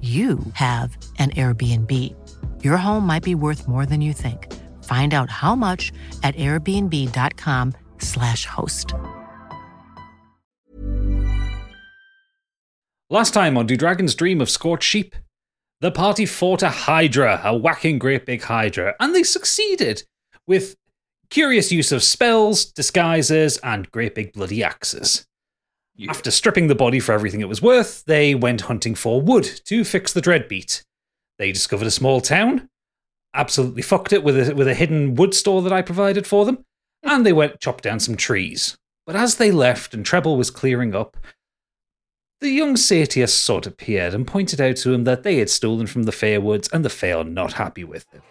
you have an Airbnb. Your home might be worth more than you think. Find out how much at airbnb.com/slash host. Last time on Do Dragons Dream of Scorched Sheep, the party fought a Hydra, a whacking great big Hydra, and they succeeded with curious use of spells, disguises, and great big bloody axes. After stripping the body for everything it was worth, they went hunting for wood to fix the Dreadbeat. They discovered a small town, absolutely fucked it with a, with a hidden wood store that I provided for them, and they went chop down some trees. But as they left and Treble was clearing up, the young Satius Sod appeared and pointed out to him that they had stolen from the Fairwoods and the Fair are not happy with it.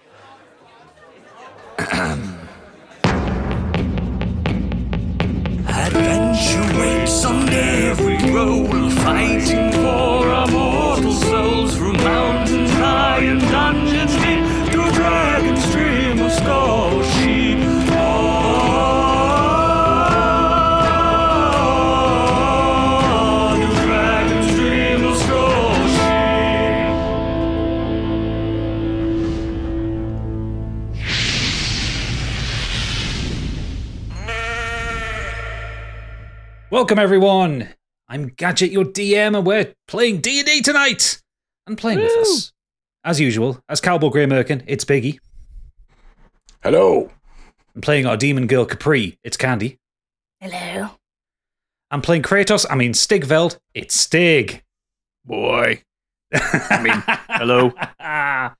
Adventure waits on every roll, fighting for our mortal souls through mountains high and dungeons deep. To dragon's stream of skull Welcome everyone. I'm Gadget, your DM, and we're playing D&D tonight. And playing with us, as usual, as Cowboy Grey Merkin, it's Biggie. Hello. I'm playing our demon girl Capri, it's Candy. Hello. I'm playing Kratos, I mean Stigveld, it's Stig. Boy. I mean, hello.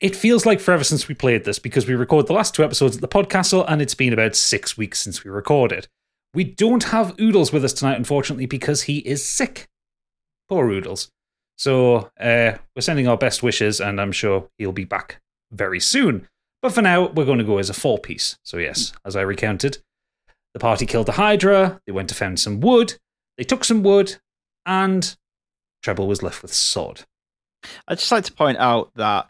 It feels like forever since we played this because we recorded the last two episodes at the podcastle and it's been about six weeks since we recorded. We don't have Oodles with us tonight, unfortunately, because he is sick. Poor Oodles. So uh, we're sending our best wishes and I'm sure he'll be back very soon. But for now, we're going to go as a four piece. So, yes, as I recounted, the party killed the Hydra, they went to find some wood, they took some wood, and Treble was left with Sod. I'd just like to point out that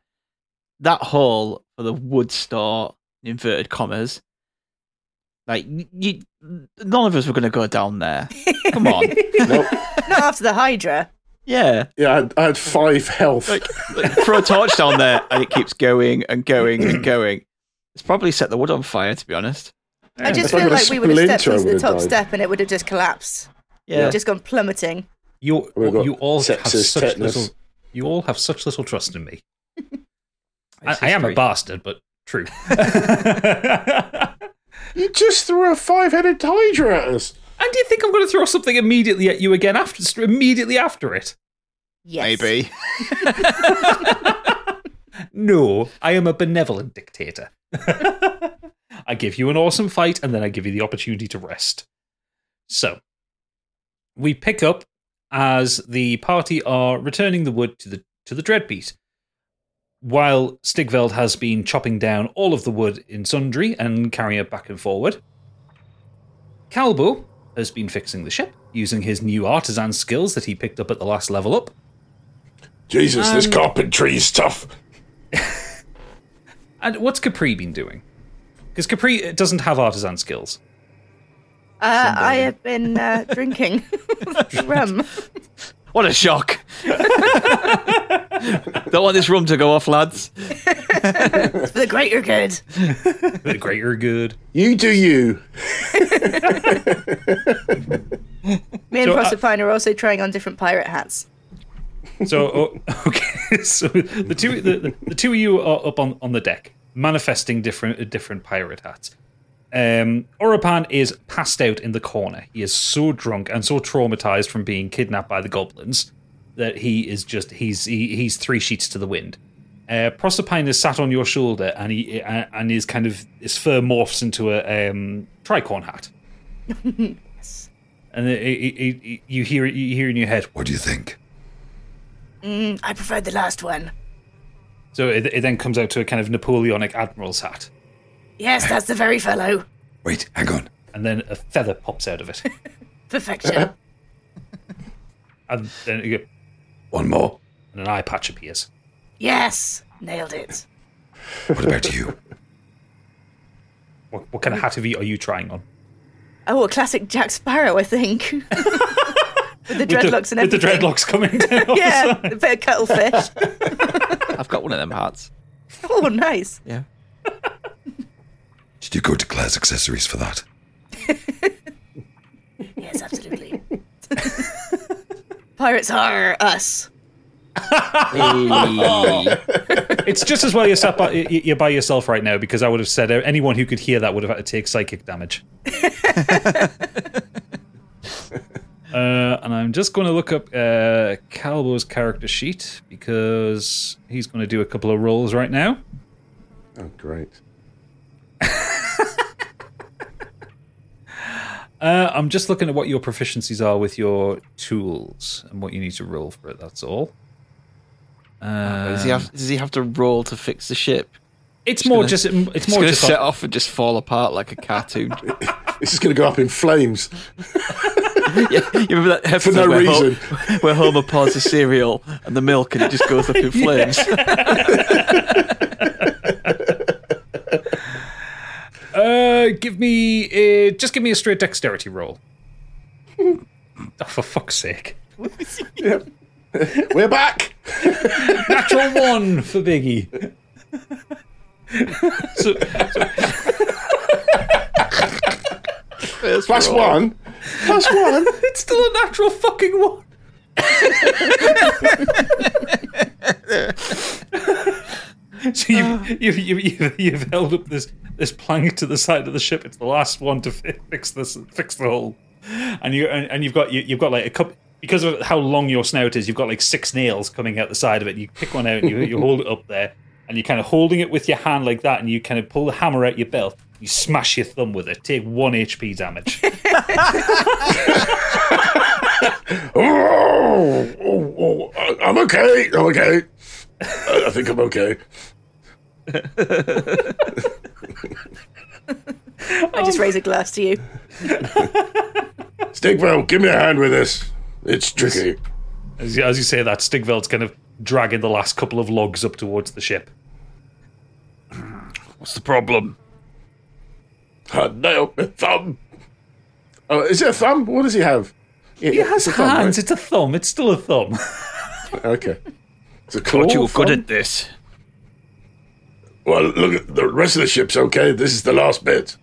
that hole for the wood store, in inverted commas, like you, none of us were going to go down there. Come on, Nope. Not after the Hydra. yeah. Yeah, I had, I had five health. Like, like, throw a torch down there, and it keeps going and going and going. It's probably set the wood on fire, to be honest. I just If feel like we would have stepped splinter, into the top died. step and it would have just collapsed. Yeah. Just gone plummeting. You, you all have such tetanus. little. You all have such little trust in me. I, I am a bastard, but true. You just threw a five-headed hydra at us. And do you think I'm going to throw something immediately at you again after immediately after it? Yes. Maybe. No, I am a benevolent dictator. I give you an awesome fight, and then I give you the opportunity to rest. So, we pick up as the party are returning the wood to the to the Dreadbeat. While Stigveld has been chopping down all of the wood in Sundry and carrying it back and forward, Calbo has been fixing the ship using his new artisan skills that he picked up at the last level up. Jesus, this carpentry is tough. And what's Capri been doing? Because Capri doesn't have artisan skills. Uh, I have been uh, drinking rum. What a shock! Don't want this room to go off, lads. For the greater good. The greater good. You do you. Me and So, uh, Proserpine are also trying on different pirate hats. So oh, okay, so the two the, the, the two of you are up on, on the deck, manifesting different different pirate hats. Um, Orapan is passed out in the corner. He is so drunk and so traumatized from being kidnapped by the goblins that he is just he's he, he's three sheets to the wind. Uh, Proserpine is sat on your shoulder and he uh, and his kind of his fur morphs into a um, tricorn hat. Yes. And it, it, it, you hear it you hear in your head. What do you think? Mm, I preferred the last one. So it, it then comes out to a kind of Napoleonic admiral's hat. Yes, that's the very fellow. Wait, hang on. And then a feather pops out of it. Perfection. and then you go, one more. And an eye patch appears. yes, nailed it. What about you? What, what kind of hat have you, are you trying on? Oh, a classic Jack Sparrow, I think. With the dreadlocks and everything. with the dreadlocks coming down. yeah, the a bit of cuttlefish. I've got one of them hats. oh, nice. Yeah. Did you go to Claire's accessories for that? Yes, absolutely. Pirates are us. It's just as well you're, sat by, you're by yourself right now because I would have said uh, anyone who could hear that would have had to take psychic damage. Uh, and I'm just going to look up uh, Calbo's character sheet because he's going to do a couple of rolls right now. Oh, great. Uh, I'm just looking at what your proficiencies are with your tools and what you need to roll for it. That's all. Uh, does, he have, does he have to roll to fix the ship? It's Just more gonna- just it's It's more to just set on- off and just fall apart like a cartoon. This is going to go up in flames. yeah, you remember that episode no where, Ho- reason. where Homer pours the cereal and the milk and it just goes up in flames? Uh, give me uh, just give me a straight dexterity roll. oh, for fuck's sake! We're back. Natural one for Biggie. so, Plus one. That's Plus one. it's still a natural fucking one. So you've, ah. you've, you've, you've, you've held up this, this plank to the side of the ship. It's the last one to fix this fix the hole, and you and, and you've got you, you've got like a cup because of how long your snout is. You've got like six nails coming out the side of it. You pick one out and you, you hold it up there, and you're kind of holding it with your hand like that, and you kind of pull the hammer out your belt. You smash your thumb with it. Take one HP damage. Oh, oh, oh, I'm okay. I'm okay. I, I think I'm okay. I just raise a glass to you. Stigveld, give me a hand with this. It's tricky. As you, as you say that, Stigveld's kind of dragging the last couple of logs up towards the ship. What's the problem? Uh, nail, thumb. Oh, is it a thumb? What does he have? Yeah, He has it's a thumb, hands. right? It's a thumb. It's still a thumb. Okay. It's a claw. Thought you were good at this. Well, look, at the rest of the ship's okay. This is the last bit.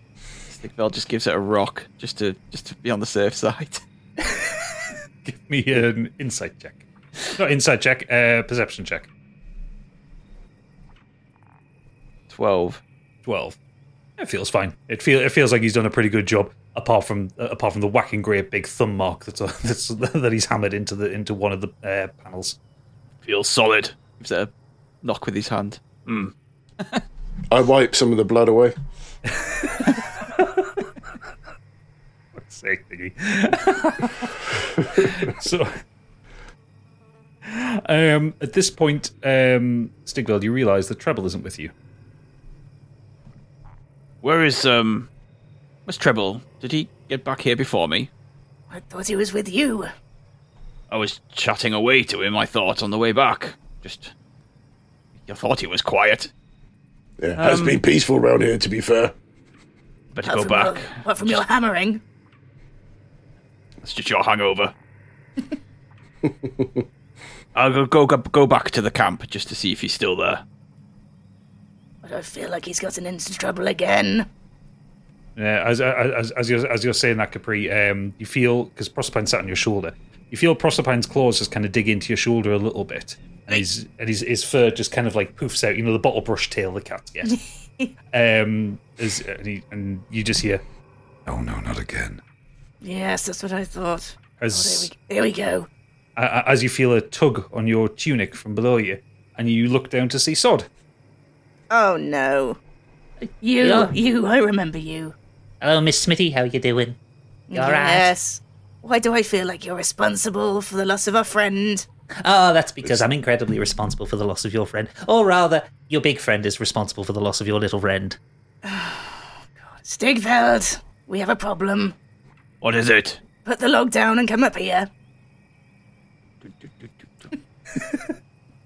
Stigveld just gives it a rock just to just to be on the safe side. Give me an insight check. Not insight check. Uh, perception check. Twelve. Twelve. It feels fine. It feel it feels like he's done a pretty good job. Apart from uh, apart from the whacking great big thumb mark that's, that's that he's hammered into the into one of the uh, panels. Feels solid. Gives it a knock with his hand. Mm. I wipe some of the blood away. sake, Biggie. so, um, at this point, um, Stigveld, you realise that Treble isn't with you. Where is um where's Treble? Did he get back here before me? I thought he was with you. I was chatting away to him, I thought, on the way back. Just You thought he was quiet. Yeah, has Um, been peaceful around here, to be fair. Better go back. Your, apart from your hammering. It's just your hangover. I'll go, go go go back to the camp just to see if he's still there. But I feel like he's gotten into trouble again. Yeah, as as as you're as you're saying that, Capri, um, you feel because Proserpine sat on your shoulder. You feel Proserpine's claws just kind of dig into your shoulder a little bit, and his and his, his fur just kind of like poofs out. You know the bottle brush tail the cat get. um, as, and, he, and you just hear Oh no, not again. Yes, that's what I thought. as Oh, there we, there we go. a- a- as you feel a tug on your tunic from below you, and you look down to see Sod. Oh no. You, Yeah. you, I remember you. Hello, Miss Smithy. How you doing? You all right? yes. Why do I feel like you're responsible for the loss of a friend? Oh, that's because I'm incredibly responsible for the loss of your friend. Or rather, your big friend is responsible for the loss of your little friend. Stigveld, we have a problem. What is it? Put the log down and come up here.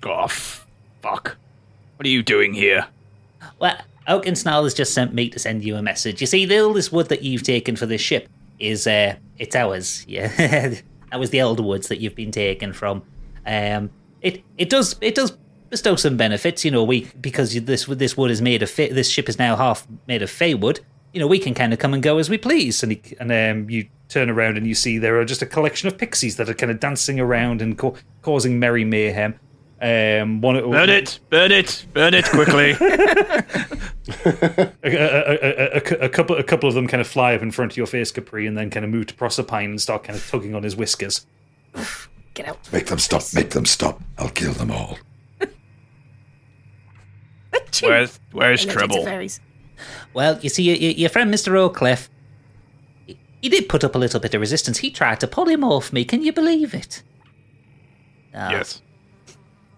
Oh, f- fuck. What are you doing here? Well, Oakensnarl has just sent me to send you a message. You see, the all this wood that you've taken for this ship is, uh, it's ours. Yeah, that was the elder woods that you've been taken from. Um, it it does it does bestow some benefits. You know, we because this this wood is made of this ship is now half made of fey wood. You know, we can kind of come and go as we please. and, he, and um, you turn around and you see there are just a collection of pixies that are kind of dancing around and ca- causing merry mayhem. Um, one, Burn it! Burn it! Burn it quickly! A, a, a, a, a couple, a couple of them kind of fly up in front of your face, Capri, and then kind of move to Proserpine and start kind of tugging on his whiskers. Get out. Make them stop. Make them stop. I'll kill them all. Achoo. where's where's Allergic Treble? Well, you see, your, your friend Mr. Oakcliffe, he- he did put up a little bit of resistance. He tried to polymorph me. Can you believe it? No. Yes.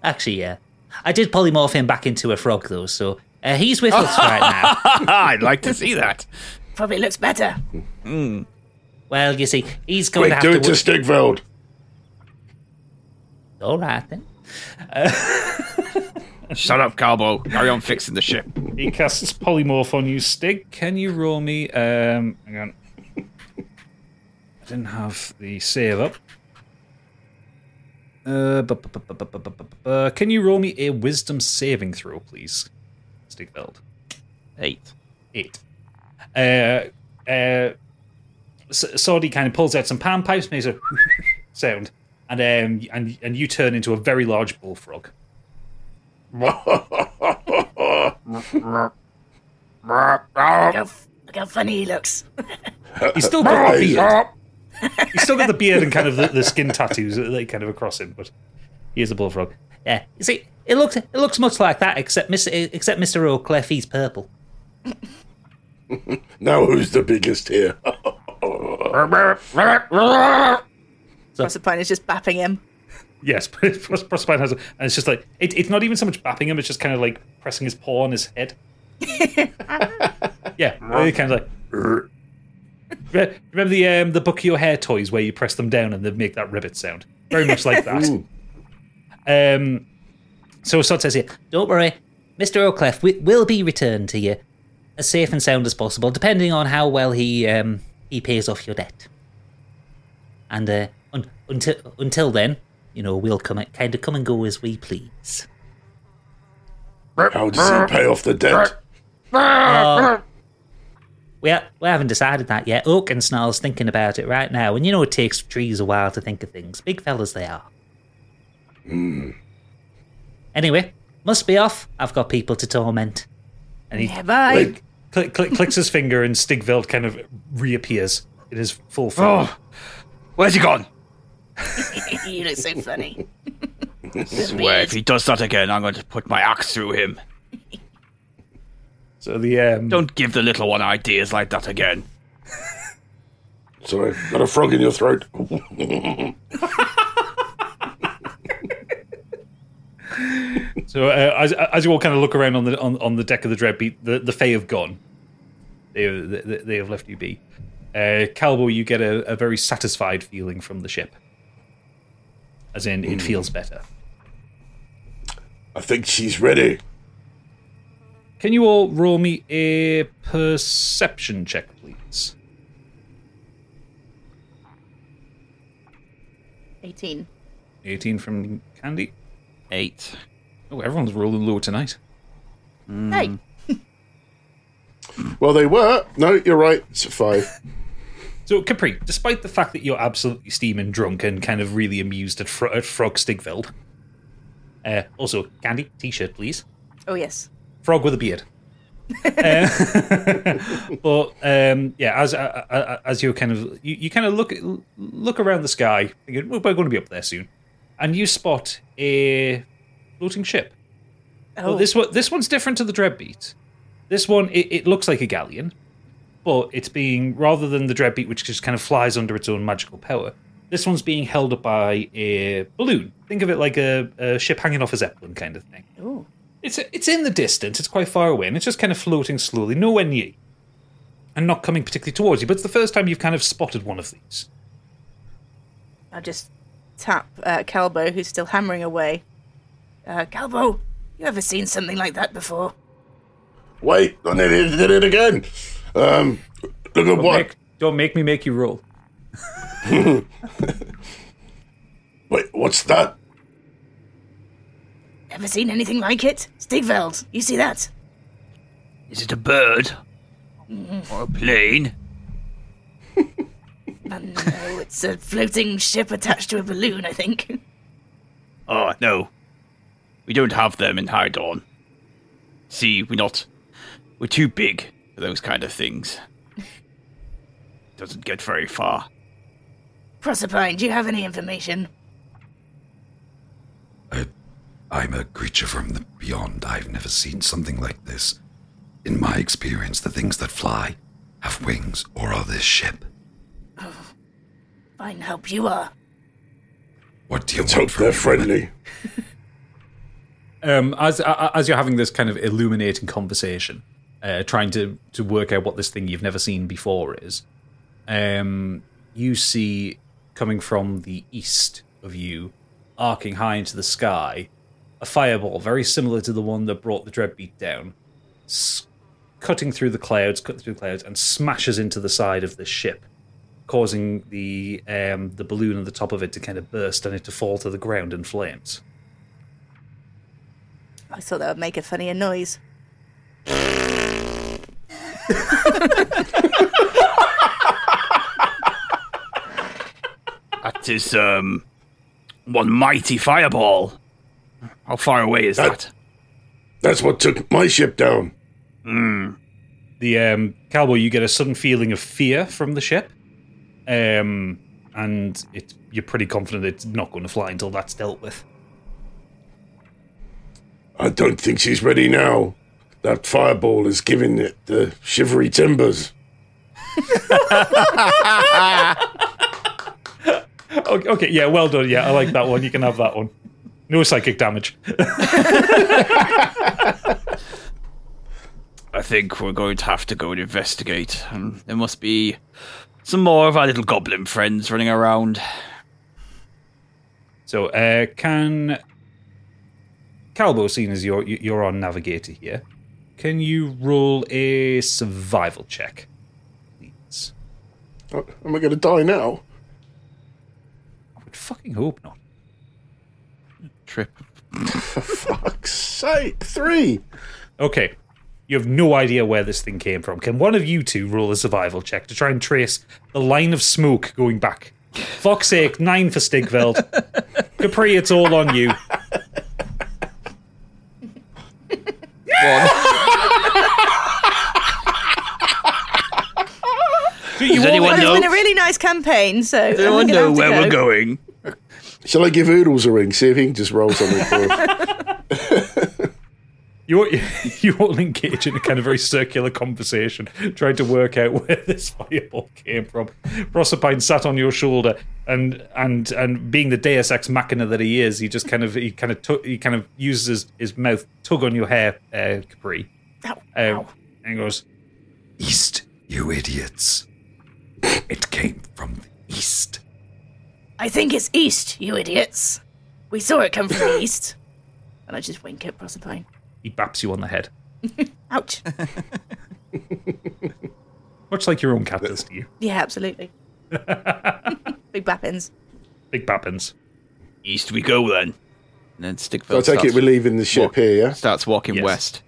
Actually, yeah. I did polymorph him back into a frog, though, so uh, he's with us right now. I'd like to see that. Probably looks better. Well, you see, he's going Quick, to do have it to. to Stigveld. All right, then. Shut up, Calbo. Carry on fixing the ship. He casts polymorph on you, Stig. Can you roll me? Um, hang on. I didn't have the save up. Uh, can you roll me a wisdom saving throw, please, Stigveld? Eight. Eight. Uh, uh, Sody kind of pulls out some pan pipes, makes a sound, and um, and and you turn into a very large bullfrog. look, how, look how funny he looks. He's still got the beard. He's still got the beard and kind of the, the skin tattoos that kind of across him, but he is a bullfrog. Yeah, you see, it looks it looks much like that, except Mr. except Mr. Oakcliffe, he's purple. Now who's the biggest here? Proserpine is just bapping him. Yes, but Pros- Proserpine has, a, and it's just like it, it's not even so much bapping him; it's just kind of like pressing his paw on his head. yeah, really kind of like. Er, Remember the um, the book of your hair toys where you press them down and they make that ribbit sound? Very much like that. Um, So Sod says here, don't worry, Mr. Oakcliffe wi- will be returned to you as safe and sound as possible, depending on how well he um, he pays off your debt. And uh, un- until until then, you know, we'll come kind of come and go as we please. How does he pay off the debt? We, ha- we haven't decided that yet. Oakensnarl's thinking about it right now, and you know it takes trees a while to think of things. Big fellas they are. Hmm. Anyway, must be off. I've got people to torment. and he Yeah, bye. Click, click, clicks his finger, and Stigveld kind of reappears in his full form. Oh, where's he gone? you look so funny. Swear, if he does that again, I'm going to put my axe through him. So the um, Don't give the little one ideas like that again. sorry, got a frog in your throat. So uh, as as you all kind of look around on the on, on the deck of the Dreadbeat, the the Fae have gone. They they, they have left you be. Uh, Calbo, you get a, a very satisfied feeling from the ship. As in, it feels better. I think she's ready. Can you all roll me a perception check, please? 18. 18 from Candy. Eight. Oh, everyone's rolling low tonight. Hey, Well, they were. No, you're right. It's a five. So, Capri, despite the fact that you're absolutely steaming drunk and kind of really amused at, Fro- at Frog Stigveld, uh, also, Candy, t shirt, please. oh yes. Frog with a beard. Uh, but um, yeah, as uh, as you kind of you, you kind of look look around the sky, thinking we're going to be up there soon, and you spot a floating ship. Oh, Well, this one this one's different to the Dreadbeat. This one it, it looks like a galleon, but it's being rather than the Dreadbeat, which just kind of flies under its own magical power. This one's being held up by a balloon. Think of it like a, a ship hanging off a zeppelin kind of thing. Ooh. It's it's in the distance. It's quite far away, and it's just kind of floating slowly, nowhere near you, and not coming particularly towards you. But it's the first time you've kind of spotted one of these. I'll just tap uh, Calbo, who's still hammering away. Uh, Calbo, you ever seen something like that before? Wait, I nearly did it again. Um, look at Don't what. make, don't make me make you roll. Wait, what's that? Ever seen anything like it? Stigveld, you see that? Is it a bird? Or a plane? No, it's a floating ship attached to a balloon, I think. Oh, no. We don't have them in High Dawn. See, we're not. We're too big for those kind of things. Doesn't get very far. Proserpine, do you have any information? I, I'm a creature from the beyond. I've never seen something like this. In my experience, the things that fly have wings or are this ship. Fine help you are. What do you Let's want hope from they're friendly. Um, as as you're having this kind of illuminating conversation, uh, trying to to work out what this thing you've never seen before is, um, you see coming from the east of you, arcing high into the sky, a fireball very similar to the one that brought the Dreadbeat down, s- cutting through the clouds, cutting through the clouds, and smashes into the side of the ship, causing the um, the balloon on the top of it to kind of burst and it to fall to the ground in flames. I thought that would make a funnier noise. That is, um. One mighty fireball. How far away is That- that? That's what took my ship down. the um, cowboy, you get a sudden feeling of fear from the ship, um, and it, you're pretty confident it's not going to fly until that's dealt with. I don't think she's ready now. That fireball is giving it the shivery timbers. Okay, okay, yeah, well done. Yeah, I like that one. You can have that one. No psychic damage. I think we're going to have to go and investigate. Um, there must be some more of our little goblin friends running around. So, uh, can Calbo, seeing as you're you're on navigator here, can you roll a survival check, please? Oh, am I going to die now? I would fucking hope not. Trip. For fuck's sake. Three. Okay. You have no idea where this thing came from. Can one of you two roll a survival check to try and trace the line of smoke going back? Fuck's sake, nine for Stigveld. Capri, it's all on you. Do you Does all- anyone Well, it's know? been a really nice campaign, so Does I'm anyone gonna know have to where go. we're going? Shall I give Oodles a ring? See if he can just roll something for us. You, you all engage in a kind of very circular conversation, trying to work out where this fireball came from. Proserpine sat on your shoulder, and and and being the Deus Ex Machina that he is, he just kind of he kind of tu- he kind of uses his, his mouth tug on your hair, uh, Capri, Ow, ow. and goes, East, you idiots. It came from the east. I think it's east, you idiots. We saw it come from the east. And I just wink at Proserpine. he baps you on the head, Ouch. much like your own cat does to you. Yeah, absolutely. Big bappins. Big bappins. East we go then. And then Stigveld So I take it we're leaving the ship walk- here, yeah? starts walking Yes. west.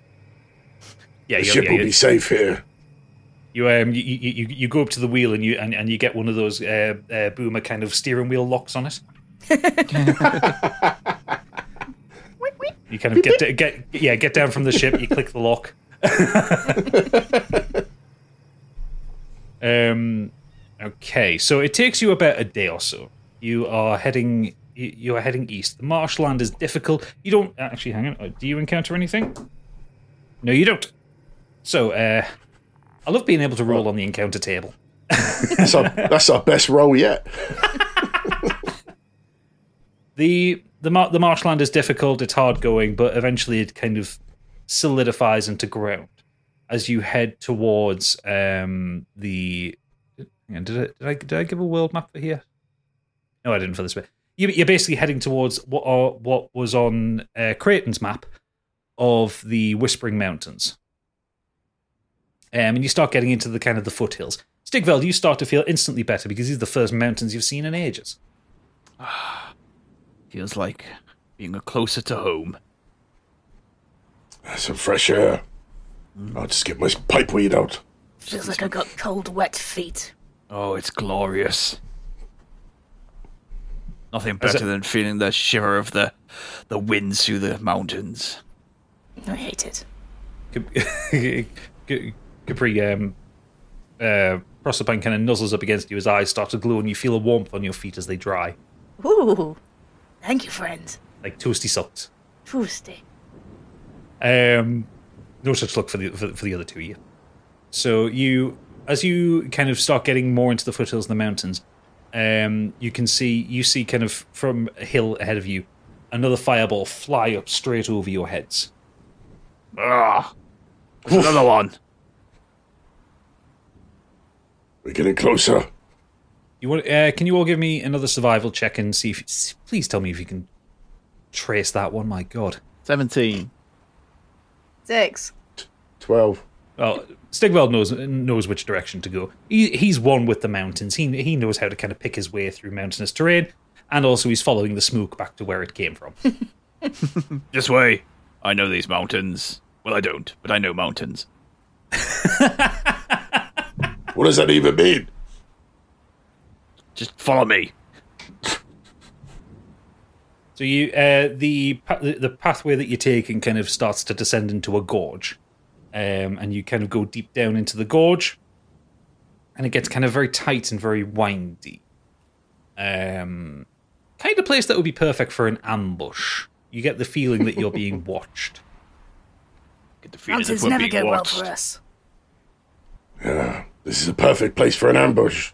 Yeah, The you, ship yeah, will you- be safe here. You um you, you, you, go up to the wheel and you and, and you get one of those uh, uh, boomer kind of steering wheel locks on it. you kind of get to, get yeah get down from the ship. You click the lock. um. Okay, so it takes you about a day or so. You are heading you are heading east. The marshland is difficult. You don't actually hang on. uh, Do you encounter anything? No, you don't. So, uh, I love being able to roll on the encounter table. That's our, that's our best roll yet. the the mar- the marshland is difficult. It's hard going, but eventually it kind of solidifies into ground as you head towards um the. hang on, Did I, did I did I give a world map for here? No, I didn't for this bit. You, you're basically heading towards what are, what was on uh, Creighton's map of the Whispering Mountains. Um, and you start getting into the kind of the foothills. Stigveld, you start to feel instantly better because these are the first mountains you've seen in ages. Feels like being closer to home. Some fresh air. I'll just get my pipe weed out. Feels like I got cold, wet feet. Oh, it's glorious. Nothing better it- than feeling the shiver of the the winds through the mountains. I hate it. Cap- Capri, um, uh, Proserpine kind of nuzzles up against you. His eyes start to glow, and you feel a warmth on your feet as they dry, Ooh. Thank you, friend. like toasty socks. Toasty. Um, no such luck for the for, for the other two of you. So you, as you kind of start getting more into the foothills of the mountains, um, you can see you see kind of from a hill ahead of you, another fireball fly up straight over your heads. Ah, another one. We're getting closer. You want? Uh, can you all give me another survival check and see if? Please tell me if you can trace that one. My God. Seventeen. Six. 12. Well, Stigveld knows knows which direction to go. He, he's one with the mountains. He he knows how to kind of pick his way through mountainous terrain, and also he's following the smoke back to where it came from. This way. I know these mountains. Well, I don't, but I know mountains. What does that even mean? Just follow me. So you uh, the the the pathway that you're taking kind of starts to descend into a gorge, um, and you kind of go deep down into the gorge, and it gets kind of very tight and very windy. Um, kind of place that would be perfect for an ambush. You get the feeling that you're being watched. Get the feeling that Mountains we're never being go well for us. This is a perfect place for an ambush.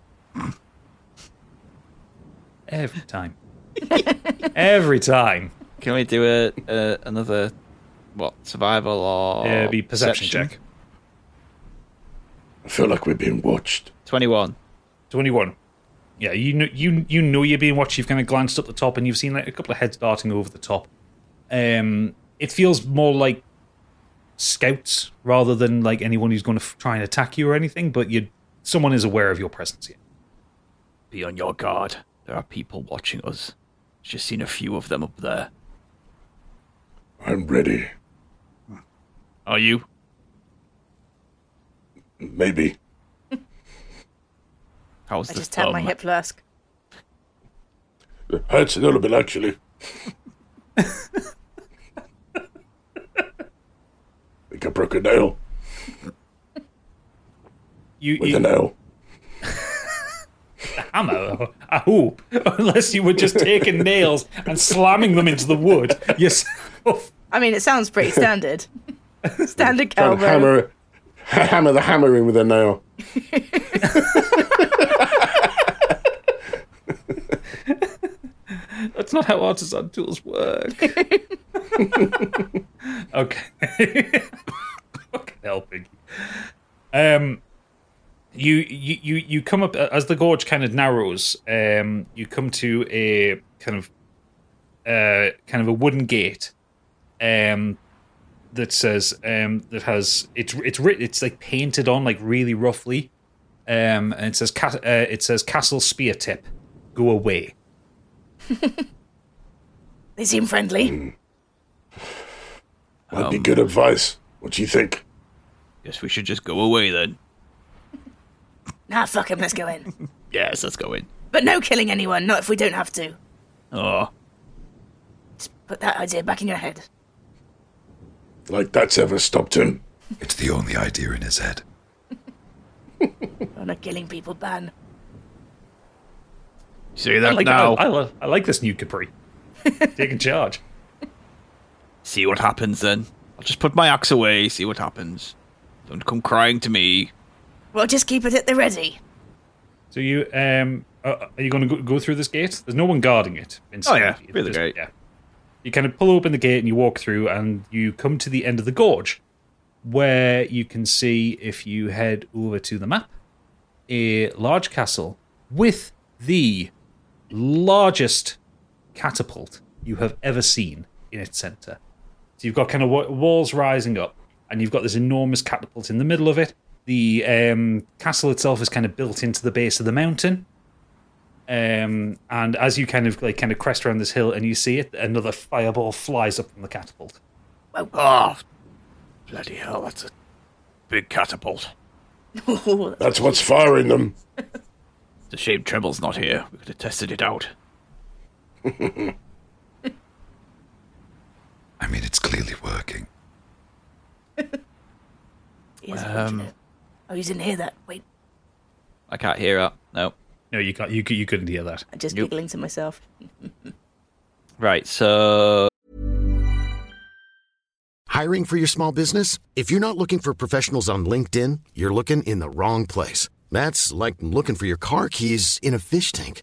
Every time. Every time. Can we do a, a another what survival or Uh, be perception check. I feel like we're being watched. Twenty-one. 21. Yeah, you know, you you know you're being watched. You've kind of glanced up the top and you've seen like a couple of heads darting over the top. Um, it feels more like scouts rather than like anyone who's going to f- try and attack you or anything. But you, someone is aware of your presence here. Be on your guard. There are people watching us. Just seen a few of them up there. I'm ready. Are you? Maybe. How's I the just tapped my thumb? hip flask. It hurts a little bit, actually. I think I broke a nail You, with you a nail. hammer, oh, unless you were just taking nails and slamming them into the wood yourself. I mean, it sounds pretty standard. standard Trying cowboy. hammer, hammer the hammer in with a nail. That's not how artisan tools work. okay. Fucking helping. Um, you, you you you come up as the gorge kind of narrows. Um, you come to a kind of uh kind of a wooden gate. Um, that says um that has it's it's written it's like painted on like really roughly. Um, and it says ca- uh, it says Castle Spear Tip, go away. They seem friendly. Hmm. Might be good advice. What do you think? Guess we should just go away then. Nah, him. let's go in. Yes, let's go in. But no killing anyone, not if we don't have to. Oh, Just put that idea back in your head. Like that's ever stopped him? It's the only idea in his head. On a killing people ban. see I that like, now. I, I, lo- I like this new Capri. Taking charge. See what happens then. I'll just put my axe away, see what happens. Don't come crying to me. Well, just keep it at the ready. So you um uh, are you going to go, go through this gate? There's no one guarding it. inside. Oh, yeah, You through the gate. Yeah. You kind of pull open the gate and you walk through, and you come to the end of the gorge, where you can see if you head over to the map, a large castle with the largest catapult you have ever seen in its center. So you've got kind of walls rising up, and you've got this enormous catapult in the middle of it. The um, castle itself is kind of built into the base of the mountain. Um, and as you kind of like kind of crest around this hill and you see it, another fireball flies up from the catapult. Oh, bloody hell, that's a big catapult. That's what's firing them. It's a shame Treble's not here. We could have tested it out. I mean, it's clearly working. he is Um, fortunate. Oh, you didn't hear that. Wait, I can't hear that. No. No, you can't. You, cou- you couldn't hear that. I'm just Nope. giggling to myself. Right, so Hiring for your small business? If you're not looking for professionals on LinkedIn, you're looking in the wrong place. That's like looking for your car keys in a fish tank.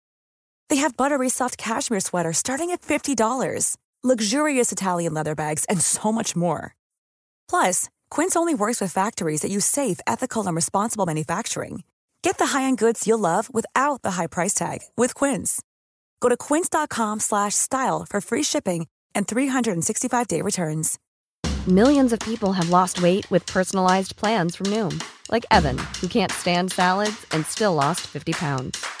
They have buttery soft cashmere sweaters starting at $50, luxurious Italian leather bags, and so much more. Plus, Quince only works with factories that use safe, ethical, and responsible manufacturing. Get the high-end goods you'll love without the high price tag with Quince. Go to quince.com slash style for free shipping and 365-day returns. Millions of people have lost weight with personalized plans from Noom, like Evan, who can't stand salads and still lost 50 pounds.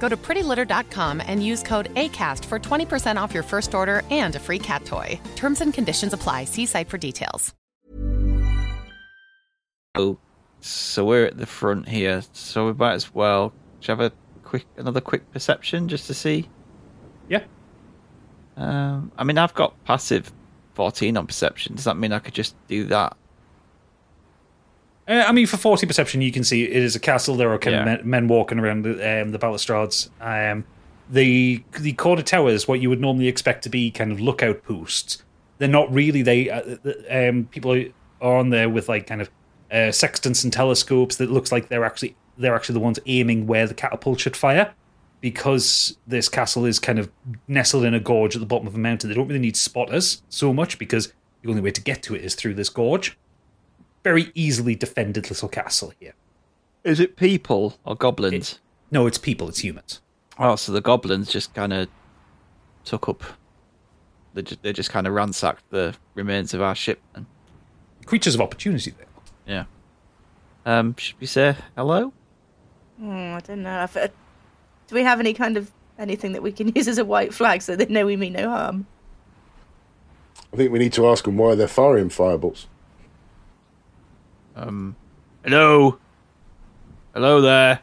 Go to prettylitter.com and use code ACAST for 20% off your first order and a free cat toy. Terms and conditions apply. See site for details. Oh, so we're at the front here, so we might as well should have a quick another quick perception just to see. Yeah. Um, I mean, I've got passive fourteen on perception. Does that mean I could just do that? Uh, I mean, for forty perception, you can see it is a castle. There are kind Yeah. of men, men walking around the, um, the balustrades. Um, the the quarter towers, what you would normally expect to be kind of lookout posts, they're not really. They uh, um, people are on there with like kind of uh, sextants and telescopes. That looks like they're actually they're actually the ones aiming where the catapult should fire. Because this castle is kind of nestled in a gorge at the bottom of a mountain, they don't really need spotters so much because the only way to get to it is through this gorge very easily defended little castle here. Is it people or goblins? no, it's people, it's humans. Oh, so the goblins just kind of took up. They just, they just kind of ransacked the remains of our ship. And, Creatures of opportunity there. yeah. Um, should we say hello? Hmm, I don't know. I've, uh, do we have any kind of anything that we can use as a white flag so they know we mean no harm? I think we need to ask them why they're firing fireballs. Um, hello, hello there.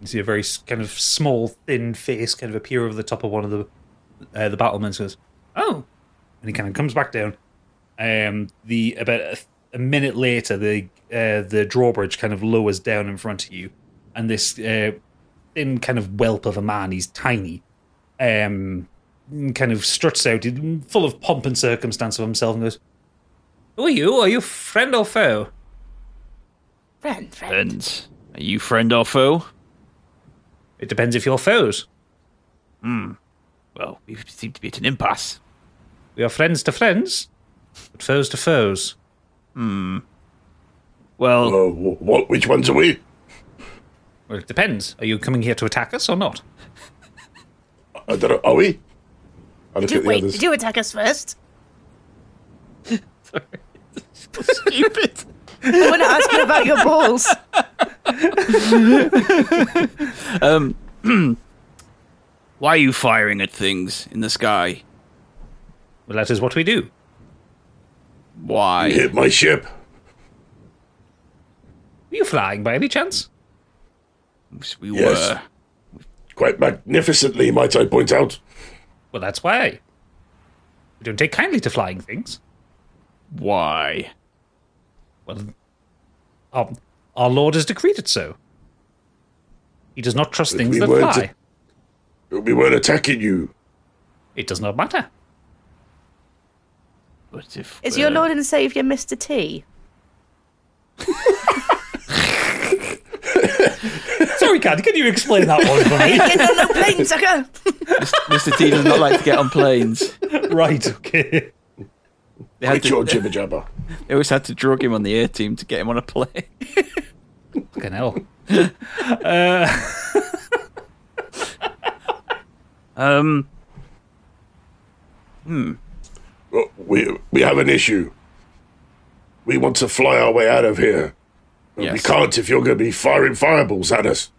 You see a very kind of small, thin face kind of appear over the top of one of the uh, the battlements. Goes, oh, and he kind of comes back down. Um, the about a, a minute later, the uh, the drawbridge kind of lowers down in front of you, and this uh, thin kind of whelp of a man. He's tiny. Um, kind of struts out, full of pomp and circumstance of himself, and goes, "Who are you? Are you friend or foe?" Friend, friend. Friends, are you friend or foe? It depends if you're foes. Hmm. Well, we seem to be at an impasse. We are friends to friends, but foes to foes. Hmm. Well, Uh, what? Which ones are we? Well, it depends. Are you coming here to attack us or not? I don't know. Are we? I look Did you, at the wait, others. did you attack us first? Sorry, Stupid. I want to ask you about your balls. um, why are you firing at things in the sky? Well, that is what we do. Why? You hit my ship. Were you flying by any chance? We Yes. were. Quite magnificently, might I point out. Well, that's why. We don't take kindly to flying things. Why? Well, our, our Lord has decreed it so. He does not trust But things we that weren't fly. We weren't attacking you. It does not matter. But if Is your uh, Lord and Saviour Mr. T? Sorry, Candy, can you explain that one for me? Get on the plane, sucker! Mr. T does not like to get on planes. right, okay. They had Quit to, your jibber jabber. they always had to drug him on the A-Team to get him on a plane. Fucking hell. uh, Um. Hmm. Oh, We we have an issue. We want to fly our way out of here. But We can't if you're going to be firing fireballs at us.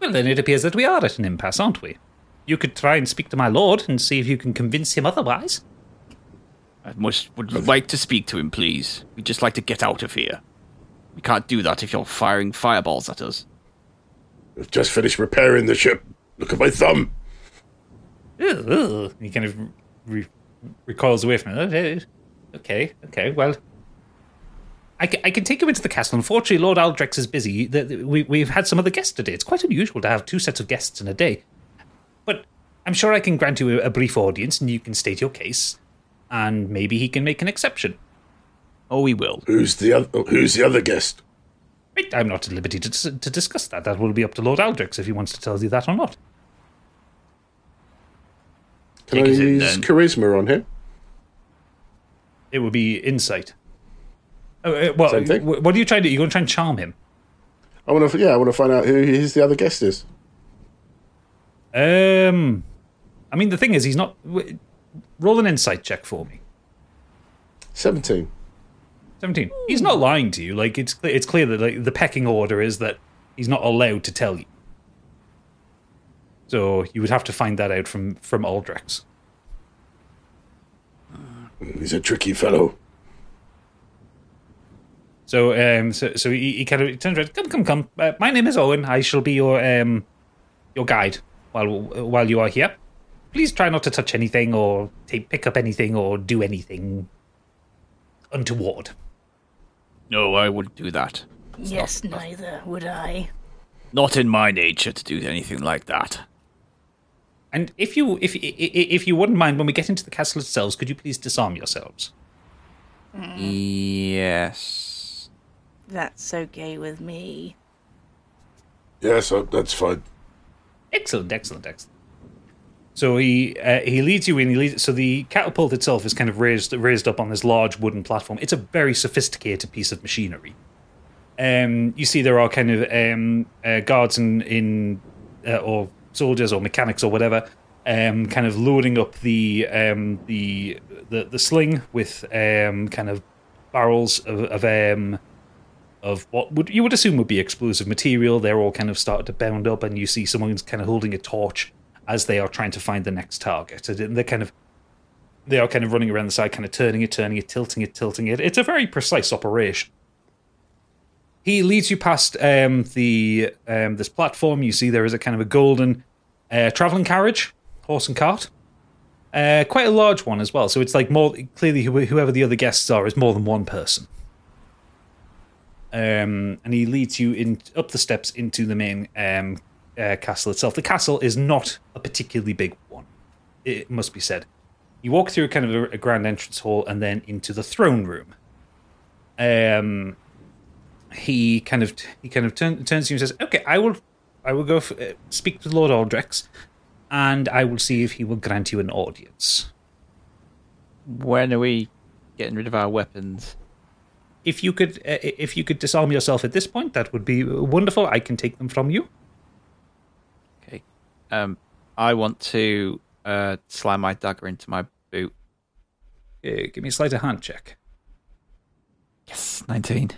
well, then it appears that we are at an impasse, aren't we? You could try and speak to my Lord and see if you can convince him otherwise. I must would like to speak to him, please. We'd just like to get out of here. We can't do that if you're firing fireballs at us. We've just finished repairing the ship. Look at my thumb. Ugh, ugh. He kind of re- recoils away from it. Oh, okay, okay, okay. Well, I, ca- I can take you into the castle. Unfortunately, Lord Aldrex is busy. The- the- We, we've had some other guests today. It's quite unusual to have two sets of guests in a day. But I'm sure I can grant you a, a brief audience and you can state your case. And maybe he can make an exception. Oh, he will. Who's the other? Who's the other guest? Wait, I'm not at liberty to, to discuss that. That will be up to Lord Aldrex if he wants to tell you that or not. Can Take I use then. charisma on him? It would be insight. Oh, uh, well, Same thing. what are you trying to do? You're going to try and charm him? I want to. Yeah, I want to find out who his the other guest is. Um, I mean, the thing is, he's not. Roll an insight check for me. Seventeen. Seventeen. He's not lying to you. Like it's it's clear that like the pecking order is that he's not allowed to tell you. So you would have to find that out from from Aldrex. He's a tricky fellow. So um, so so he, he kind of he turns around. Come, come, come. Uh, my name is Owen. I shall be your um your guide while while you are here. Please try not to touch anything or take, pick up anything or do anything untoward. No, I wouldn't do that. Yes, neither would I. Not in my nature to do anything like that. And if you if i- i- if you wouldn't mind, when we get into the castle itself, could you please disarm yourselves? Yes. That's okay with me. Yes, uh, that's fine. Excellent, excellent, excellent. So he uh, he leads you in. He leads, so the catapult itself is kind of raised raised up on this large wooden platform. It's a very sophisticated piece of machinery. Um, you see, there are kind of um, uh, guards in in uh, or soldiers or mechanics or whatever, um, kind of loading up the um, the, the the sling with um, kind of barrels of, of um, of what would you would assume would be explosive material. They're all kind of started to bound up, and you see someone's kind of holding a torch as they are trying to find the next target. And they're kind of they are kind of running around the side, kind of turning it, turning it, tilting it, tilting it. It's a very precise operation. He leads you past um, the um, this platform. You see there is a kind of a golden uh, traveling carriage, horse and cart. Uh, quite a large one as well. So it's like more clearly whoever the other guests are is more than one person. Um, and he leads you in up the steps into the main um, uh, castle itself. The castle is not a particularly big one, it must be said. You walk through kind of a, a grand entrance hall and then into the throne room. Um, he kind of he kind of turn, turns to you and says, "Okay, I will, I will go f- uh, speak to Lord Aldrex, and I will see if he will grant you an audience." When are we getting rid of our weapons? If you could, uh, if you could disarm yourself at this point, that would be wonderful. I can take them from you. Okay. Um, I want to uh, slide my dagger into my boot. Uh, give me a sleight of hand check. Yes, nineteen.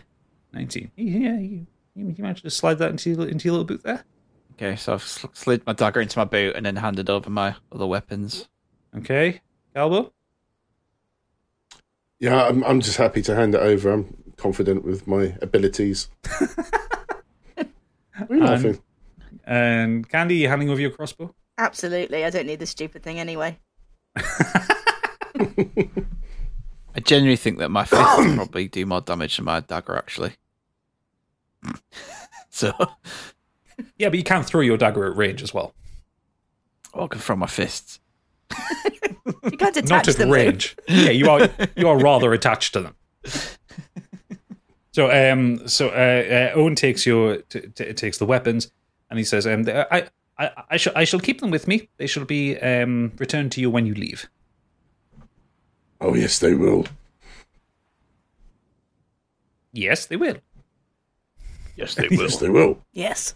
19. Yeah, you, you managed to slide that into your, into your little boot there. Okay, so I've sl- slid my dagger into my boot and then handed over my other weapons. Okay, Galbo. Yeah, I'm, I'm just happy to hand it over. I'm confident with my abilities. What are you laughing? And Candy, you handing over your crossbow? Absolutely. I don't need this stupid thing anyway. I genuinely think that my fist will probably do more damage than my dagger, actually. so, Yeah, but you can throw your dagger at range as well. I can throw my fists. You can't attach Not at them. though. range. yeah, you are you are rather attached to them. So, um, so uh, uh, Owen takes your t- t- takes the weapons, and he says, um, I, I, I shall I shall keep them with me. They shall be um returned to you when you leave. Oh, yes, they will. Yes, they will. Yes, they will. Yes, they will. Yes.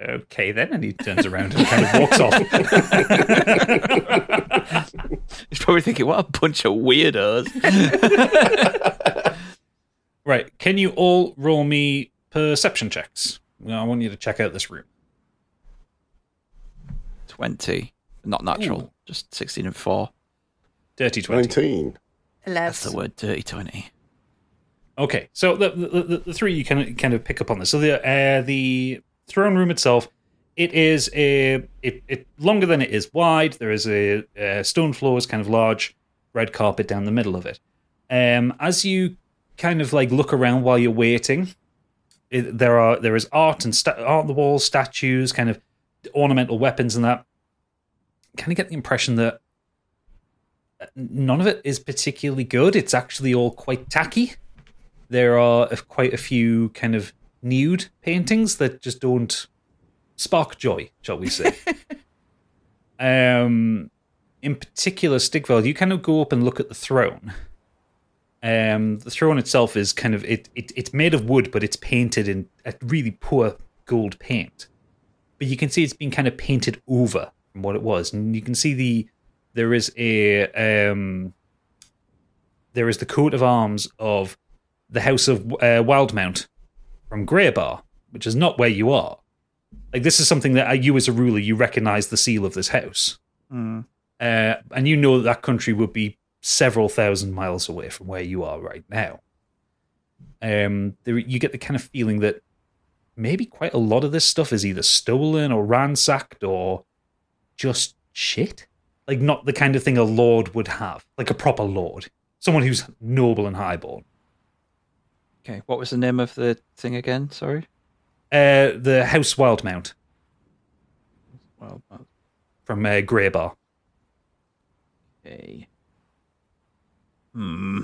Okay, then, and he turns around and kind of walks off. He's probably thinking, what a bunch of weirdos. Right. Can you all roll me perception checks? Well, I want you to check out this room. 20. Not natural, Ooh. just 16 and 4. Dirty 20. 19. That's the word dirty 20. Okay, so the the, the, the three you can kind of pick up on this. So the uh, the throne room itself, it is a it, it longer than it is wide. There is a, uh stone floors, kind of large red carpet down the middle of it. Um, as you kind of like look around while you're waiting, it, there are there is art and sta- art on the walls, statues, kind of ornamental weapons, and that. Kind of get the impression that none of it is particularly good. It's actually all quite tacky. There are quite a few kind of nude paintings that just don't spark joy, shall we say. um, in particular, Stigveld, you kind of go up and look at the throne. Um, the throne itself is kind of it, it it's made of wood, but it's painted in a really poor gold paint. But you can see it's been kind of painted over from what it was, and you can see the there is a um, there is the coat of arms of the House of uh, Wildmount from Greybar, which is not where you are. Like this is something that uh, you, as a ruler, you recognize the seal of this house, Mm. uh, and you know that, that country would be several thousand miles away from where you are right now. Um, there, you get the kind of feeling that maybe quite a lot of this stuff is either stolen or ransacked or just shit. Like not the kind of thing a lord would have, like a proper lord, someone who's noble and highborn. Okay, what was the name of the thing again? Sorry? Uh, the House Wildmount uh, from uh, Greybar. okay. Hmm.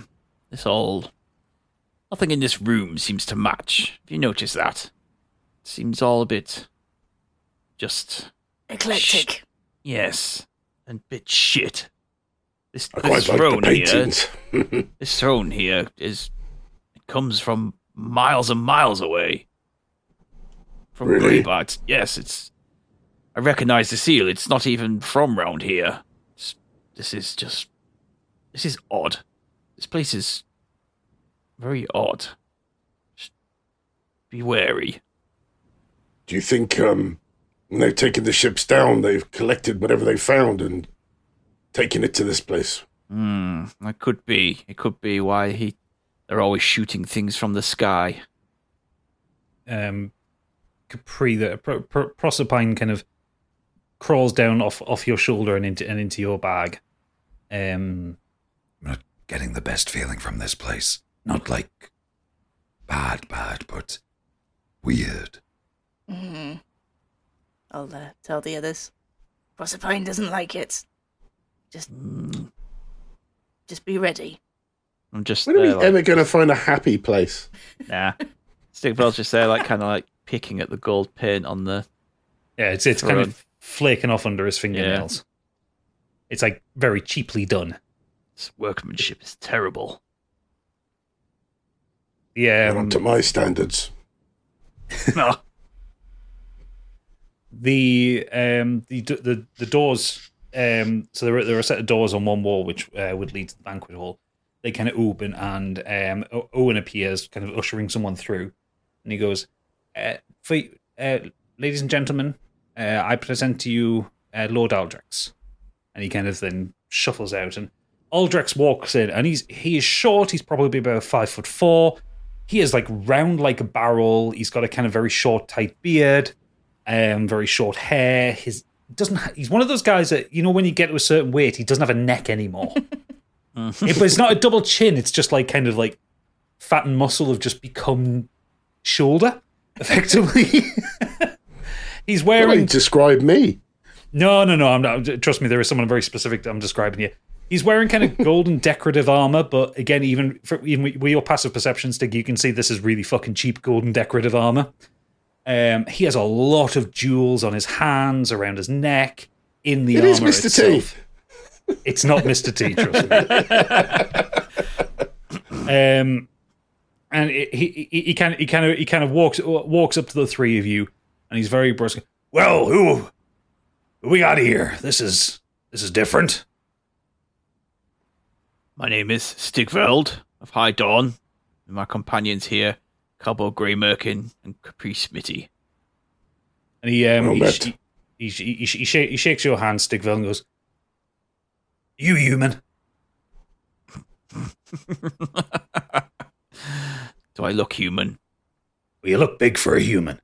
This all. Nothing in this room seems to match. Have you noticed that? It Seems all a bit. Just. Eclectic. Yes. And bit shit. This, I this quite like the throne here. This throne here is. It comes from miles and miles away. From Really? Greybar. It's- Yes, it's. I recognize the seal. It's not even from round here. It's, this is just. This is odd. This place is. Very odd. Just be wary. Do you think um, when they've taken the ships down, they've collected whatever they found and taken it to this place. Hmm, that could be. It could be why he. They're always shooting things from the sky. um, Capri, the Pro- Pro- Proserpine kind of crawls down off, off your shoulder and into and into your bag. Um, I'm not getting the best feeling from this place. Not like bad, bad, but weird. hmm I'll uh, tell the others. Proserpine doesn't like it. Just, just be ready. I'm just. When are we there, like, ever going to find a happy place? Nah. Stigveld's just there, like kind of like picking at the gold paint on the. yeah, it's it's kind of flaking off under his fingernails. It's like very cheaply done. This workmanship is terrible. Yeah, Not up to my standards. no. the um the the the doors um so there are, there are a set of doors on one wall which uh, would lead to the banquet hall they kind of open and um owen appears kind of ushering someone through and he goes uh, for uh, ladies and gentlemen uh, i present to you uh, lord aldrex and he kind of then shuffles out and aldrex walks in and he's he is short he's probably about five foot four he is like round like a barrel he's got a kind of very short tight beard um, very short hair. His doesn't. Ha- he's one of those guys that you know when you get to a certain weight, he doesn't have a neck anymore. It- but it's not a double chin. It's just like kind of like fat and muscle have just become shoulder, effectively. he's Why don't wearing. describe me? No, no, no. I'm not. Trust me, there is someone very specific that I'm describing here. He's wearing kind of golden decorative armor, but again, even for, even with your passive perception stick, you can see this is really fucking cheap golden decorative armor. Um, he has a lot of jewels on his hands, around his neck, in the It armor is Mr. T. itself. It's not Mr. T, trust me. um, and he he he kind of he kind of he kind of walks walks up to the three of you, and he's very brusque. Well, who, who we got here? This is this is different. My name is Stigveld of High Dawn, and my companions here, Cabo Grey Merkin and Capri Smitty. And he um he, met. he, he, he, he, shake, he shakes your hand, Stigveld, and goes, "You human." Do I look human? Well, you look big for a human.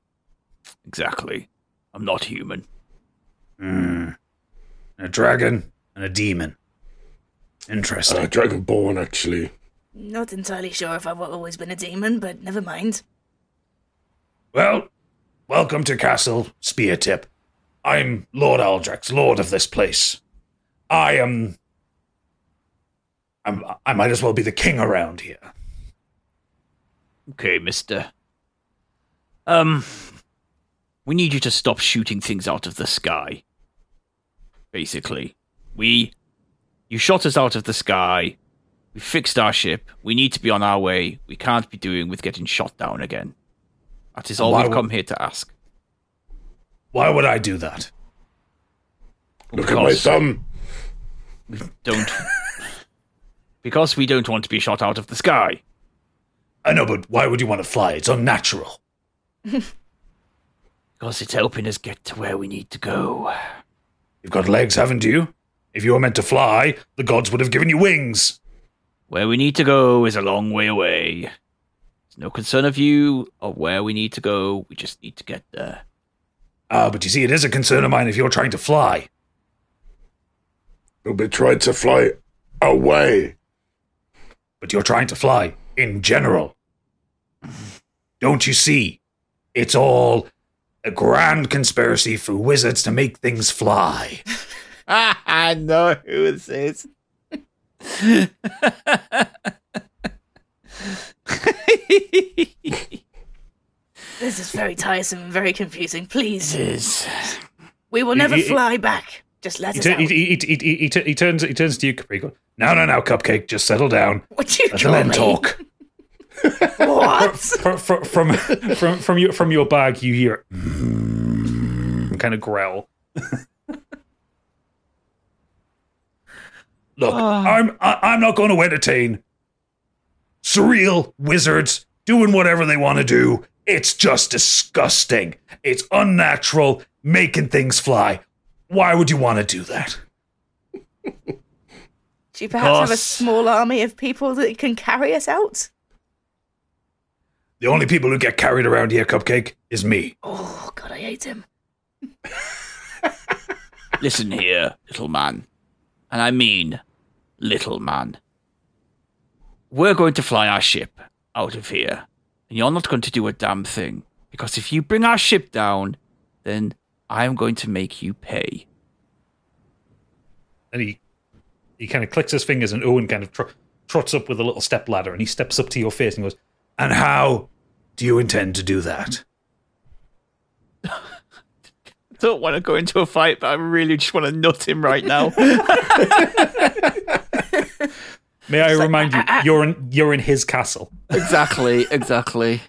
Exactly. I'm not human. Hmm. A dragon and a demon. Interesting. Uh, Dragonborn, actually. Not entirely sure if I've always been a demon, but never mind. Well, welcome to Castle Speartip. I'm Lord Aldrex, Lord of this place. I am. I'm, I might as well be the king around here. Okay, mister. Um, we need you to stop shooting things out of the sky. Basically, we. You shot us out of the sky. We fixed our ship. We need to be on our way. We can't be doing with getting shot down again. That is all Why we've would- come here to ask. Why would I do that? Look at my Because- thumb. Don't. because we don't want to be shot out of the sky. I know, but why would you want to fly? It's unnatural. Because it's helping us get to where we need to go. You've got legs, haven't you? If you were meant to fly, the gods would have given you wings. Where we need to go is a long way away. It's no concern of you or where we need to go. We just need to get there. Ah, but you see, it is a concern of mine if you're trying to fly. You'll be trying to fly away. But you're trying to fly in general. Don't you see? It's all a grand conspiracy for wizards to make things fly. I know who this is. This is very tiresome and very confusing. Please. It. We will never fly back. Just let He, us tu- out. he, he, he, he, he, tu- turns he turns to you, Capri. go, No, no, no, Cupcake, just settle down. What you Let the men talk. What? from, from, from, from, from, your, from your bag, you hear mm, kind of growl. Look, ah. I'm I, I'm not going to entertain surreal wizards doing whatever they want to do. It's just disgusting. It's unnatural, making things fly. Why would you want to do that? Do you perhaps have a small army of people that can carry us out? The only people who get carried around here, Cupcake, is me. Oh, God, I hate him. Listen here, little man. And I mean, little man. We're going to fly our ship out of here. And you're not going to do a damn thing. Because if you bring our ship down, then I'm going to make you pay. And he he kind of clicks his fingers, and Owen kind of tr- trots up with a little step ladder, and he steps up to your face and goes, "And how do you intend to do that?" I don't want to go into a fight, but I really just want to nut him right now. May I remind uh, you, uh, uh. you're in you're in his castle. exactly, exactly.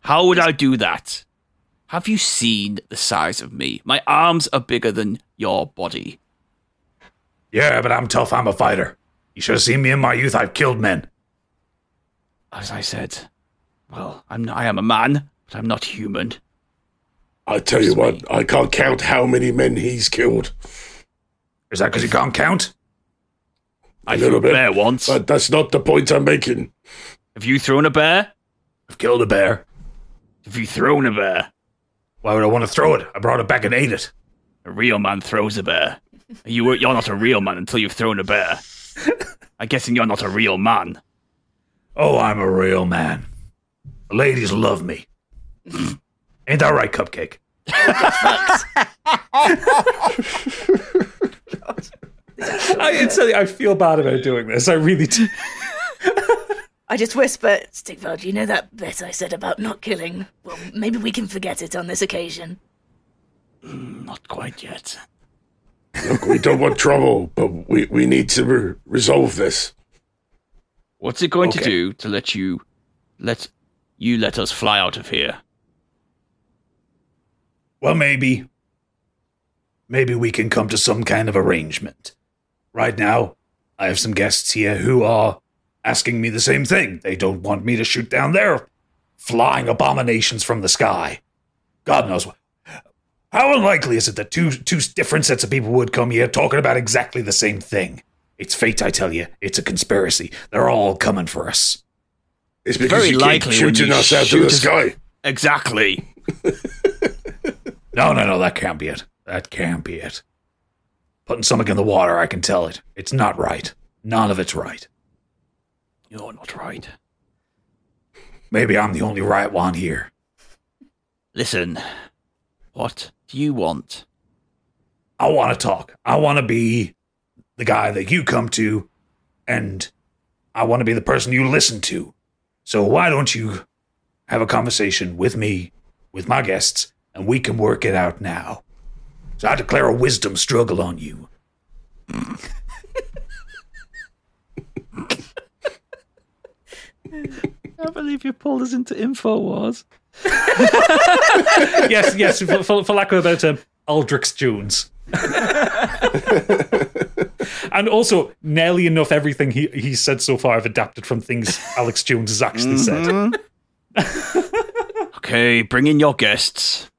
How would I do that? Have you seen the size of me? My arms are bigger than your body. Yeah, but I'm tough. I'm a fighter. You should have seen me in my youth. I've killed men. As I said, well, I'm I am a man, but I'm not human. I tell you what, I can't count how many men he's killed. Is that because you can't count? I A threw little a bit. bear once. But that's not the point I'm making. Have you thrown a bear? I've killed a bear. Have you thrown a bear? Why would I want to throw it? I brought it back and ate it. A real man throws a bear. You you're not a real man until you've thrown a bear. I'm guessing you're not a real man. Oh, I'm a real man. The ladies love me. Ain't that right, Cupcake? I, it's, I feel bad about doing this. I really do. I just whisper, Stigveld, you know that bit I said about not killing? Well, maybe we can forget it on this occasion. Mm, not quite yet. Look, we don't want trouble, but we, we need to re- resolve this. What's it going to do to let you let you let us fly out of here? Well, maybe. Maybe we can come to some kind of arrangement. Right now, I have some guests here who are asking me the same thing. They don't want me to shoot down their flying abominations from the sky. God knows what. How unlikely is it that two two different sets of people would come here talking about exactly the same thing? It's fate, I tell you. It's a conspiracy. They're all coming for us. It's because Very you likely keep when shooting you us out of the us- sky. Exactly. No, no, no, that can't be it. That can't be it. Putting something in the water, I can tell it. It's not right. None of it's right. You're not right. Maybe I'm the only right one here. Listen, what do you want? I want to talk. I want to be the guy that you come to, and I want to be the person you listen to. So why don't you have a conversation with me, with my guests, and we can work it out now. So I declare a wisdom struggle on you. I believe you pulled us into InfoWars. yes, yes, for, for, for lack of a better term, Aldrich Jones. and also, nearly enough everything he he's said so far I've adapted from things Alex Jones has actually said. Mm-hmm. Okay, bring in your guests.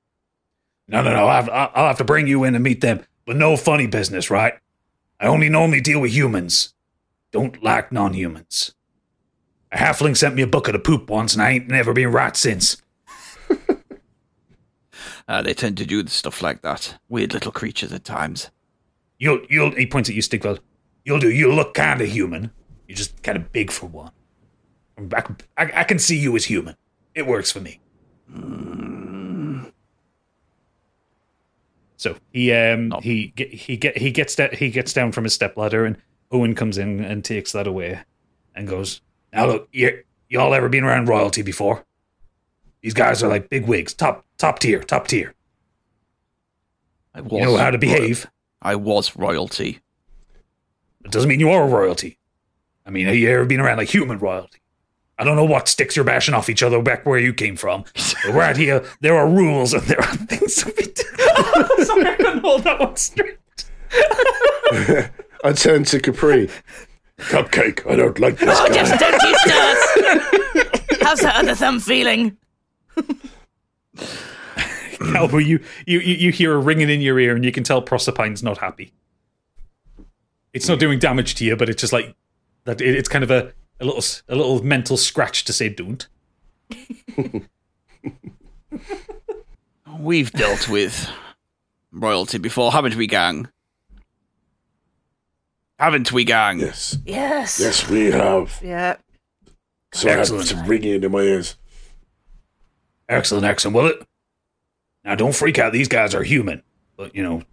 No, no, no. I'll, I'll have to bring you in and meet them, but no funny business, right? I only normally deal with humans. Don't like non-humans. A halfling sent me a bucket of poop once, and I ain't never been right since. Uh, they tend to do stuff like that. Weird little creatures at times. You'll, you'll. He points at you, Stigveld. You'll do. You look kind of human. You're just kind of big for one. I, I, I can see you as human. It works for me. So he um he he get he gets that he gets down from his stepladder and Owen comes in and takes that away and goes now look you y'all ever been around royalty before? These guys are like big wigs, top top tier, top tier. I was You know how to behave. I was royalty. It doesn't mean you are royalty. I mean, have you ever been around like human royalty? I don't know what sticks you're bashing off each other back where you came from. But right here, there are rules and there are things to be done. Sorry, I couldn't hold that one straight. I turn to Capri. Cupcake, I don't like this Oh, guy. just don't you start! How's that other thumb feeling? Calvo, you, you, you you hear a ringing in your ear and you can tell Proserpine's not happy. it's not doing damage to you, but it's just like that. It, it's kind of a, a little s- a little mental scratch to say don't. We've dealt with royalty before, haven't we, gang? Haven't we, gang? Yes. Yes. Yes, we have. Yeah. So Excellent. some ringing in my ears. Excellent, excellent. Well, it, now don't freak out. These guys are human, but you know,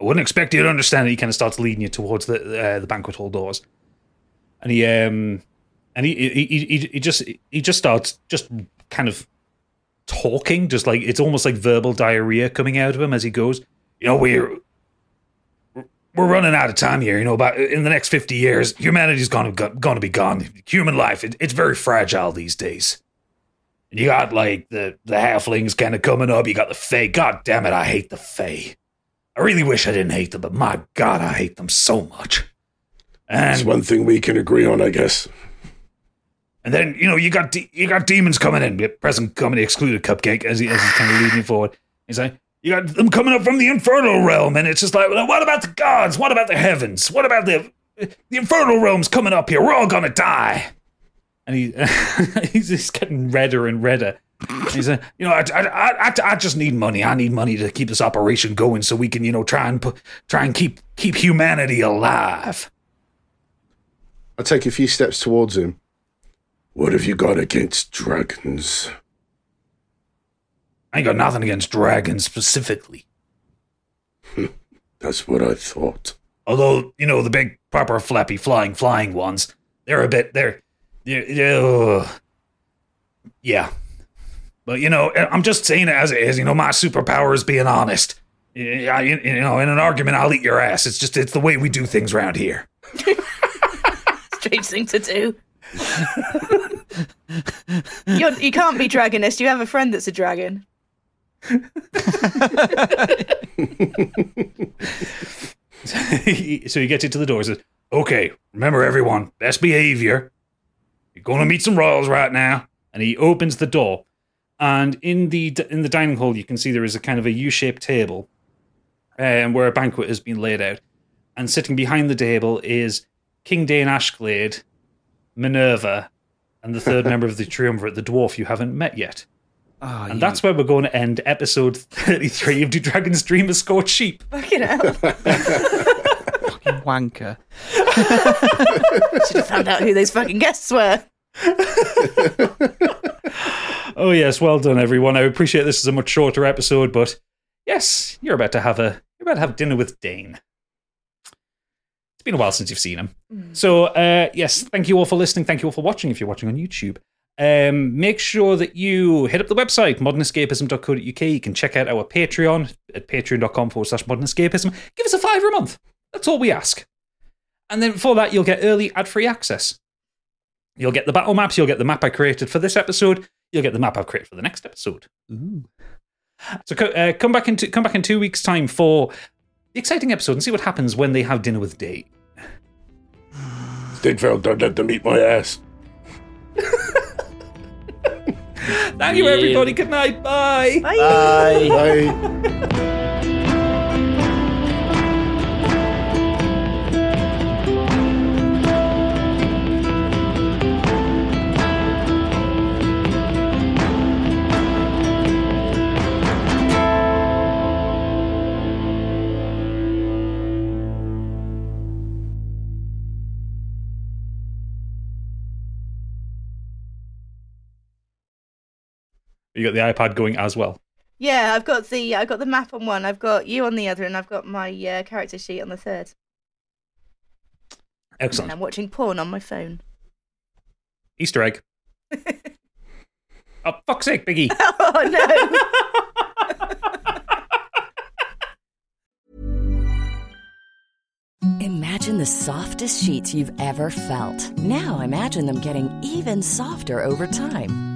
I wouldn't expect you to understand it. He kind of starts leading you towards the uh, the banquet hall doors, and he um and he he, he he just he just starts just kind of talking, just like it's almost like verbal diarrhea coming out of him as he goes. You know, we're we're running out of time here. You know, about in the next fifty years, humanity's gonna gonna be gone. Human life, it, it's very fragile these days. You got like the the halflings kind of coming up. You got the Fae. God damn it, I hate the Fae. I really wish I didn't hate them, but my God, I hate them so much. That's And one thing we can agree on, I guess. and then you know you got de- you got demons coming in. Present comedy excluded cupcake as he as he's kind of leading you forward. He's like, you got them coming up from the infernal realm, and it's just like, well, what about the gods? What about the heavens? What about the the infernal realms coming up here? We're all gonna die. And he he's just getting redder and redder. He's like, you know, I, I, I, I just need money. I need money to keep this operation going, so we can, you know, try and pu- try and keep keep humanity alive. I take a few steps towards him. What have you got against dragons? I ain't got nothing against dragons specifically. That's what I thought. Although, you know, the big proper flappy flying flying ones, they're a bit they're, they're, they're- yeah. But you know, eh, I'm just saying it as it is. You know, my superpower is being honest. Yeah, you, you know, in an argument, I'll eat your ass. It's just it's the way we do things around here. Strange thing to do. You're, you can't be dragonist. You have a friend that's a dragon. so he gets into the door and says, Okay, remember everyone, best behavior. You're going to meet some royals right now. And he opens the door. And in the in the dining hall, you can see there is a kind of a U-shaped table um, where a banquet has been laid out. And sitting behind the table is King Dane Ashglade, Minerva, and the third member of the triumvirate, the dwarf you haven't met yet. Ah, and that's where we're going to end episode 33 of Do Dragons Dream of Scorched Sheep. Fucking hell. Fucking wanker. Should have found out who those fucking guests were. Oh yes, well done, everyone. I appreciate this is a much shorter episode, but yes, you're about to have a you're about to have dinner with Dane. Been a while since you've seen him. So uh, yes, thank you all for listening. Thank you all for watching. If you're watching on YouTube, um, make sure that you hit up the website modernescapism.co.uk. You can check out our Patreon at patreon.com forward slash modernescapism. Give us a fiver a month. That's all we ask. And then for that, you'll get early ad-free access. You'll get the battle maps. You'll get the map I created for this episode. You'll get the map I've created for the next episode. So uh, come back in two, come back in two weeks' time for the exciting episode and see what happens when they have dinner with Dane. Stigveld, don't let them eat my ass. Thank you, everybody. Good night. Bye. Bye. Bye. You got the iPad going as well. Yeah, I've got the I've got the map on one. I've got you on the other, and I've got my uh, character sheet on the third. And Excellent. I'm watching porn on my phone. Easter egg. oh, fuck's sake, Biggie. oh no! Imagine the softest sheets you've ever felt. Now imagine them getting even softer over time.